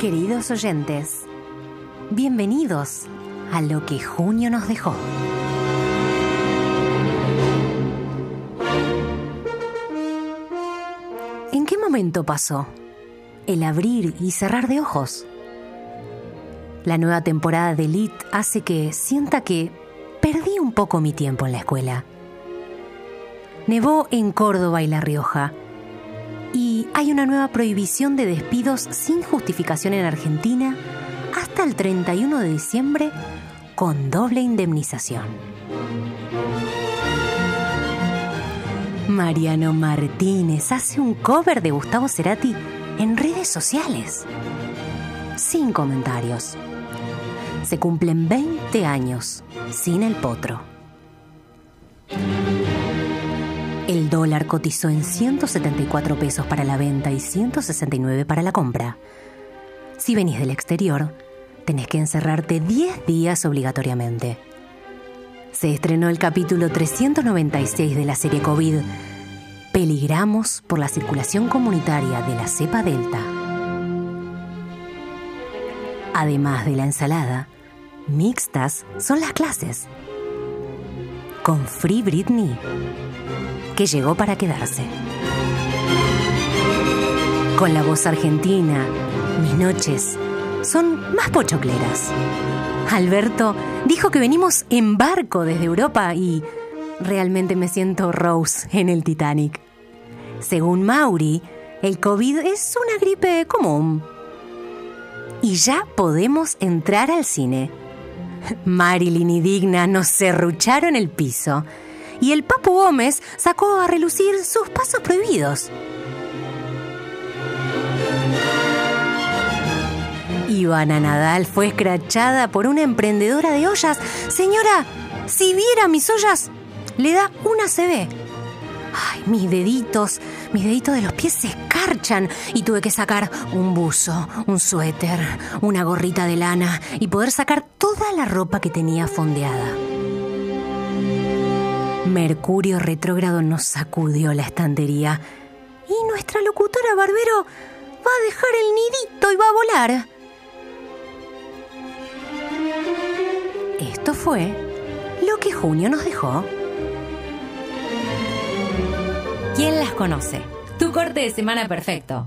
Queridos oyentes, bienvenidos a lo que junio nos dejó. ¿En qué momento pasó? El abrir y cerrar de ojos. La nueva temporada de Elite hace que sienta que perdí un poco mi tiempo en la escuela. Nevó en Córdoba y La Rioja. Hay una nueva prohibición de despidos sin justificación en Argentina hasta el 31 de diciembre con doble indemnización. Mariano Martínez hace un cover de Gustavo Cerati en redes sociales. Sin comentarios. Se cumplen 20 años sin el potro. El dólar cotizó en 174 pesos para la venta y 169 para la compra. Si venís del exterior, tenés que encerrarte 10 días obligatoriamente. Se estrenó el capítulo 396 de la serie COVID. Peligramos por la circulación comunitaria de la cepa Delta. Además de la ensalada, mixtas son las clases. Con Free Britney, que llegó para quedarse. Con la voz argentina, mis noches son más pochocleras. Alberto dijo que venimos en barco desde Europa y realmente me siento Rose en el Titanic. Según Mauri, el COVID es una gripe común. Y ya podemos entrar al cine. Marilyn y Digna nos serrucharon el piso y el Papu Gómez sacó a relucir sus pasos prohibidos. Ivana Nadal fue escrachada por una emprendedora de ollas. Señora, si viera mis ollas, le da una CB. Ay, mis deditos, mis deditos de los pies se escarchan y tuve que sacar un buzo, un suéter, una gorrita de lana y poder sacar toda la ropa que tenía fondeada. Mercurio retrógrado nos sacudió la estantería y nuestra locutora Barbero va a dejar el nidito y va a volar. Esto fue lo que junio nos dejó. ¿Quién las conoce? Tu corte de semana perfecto.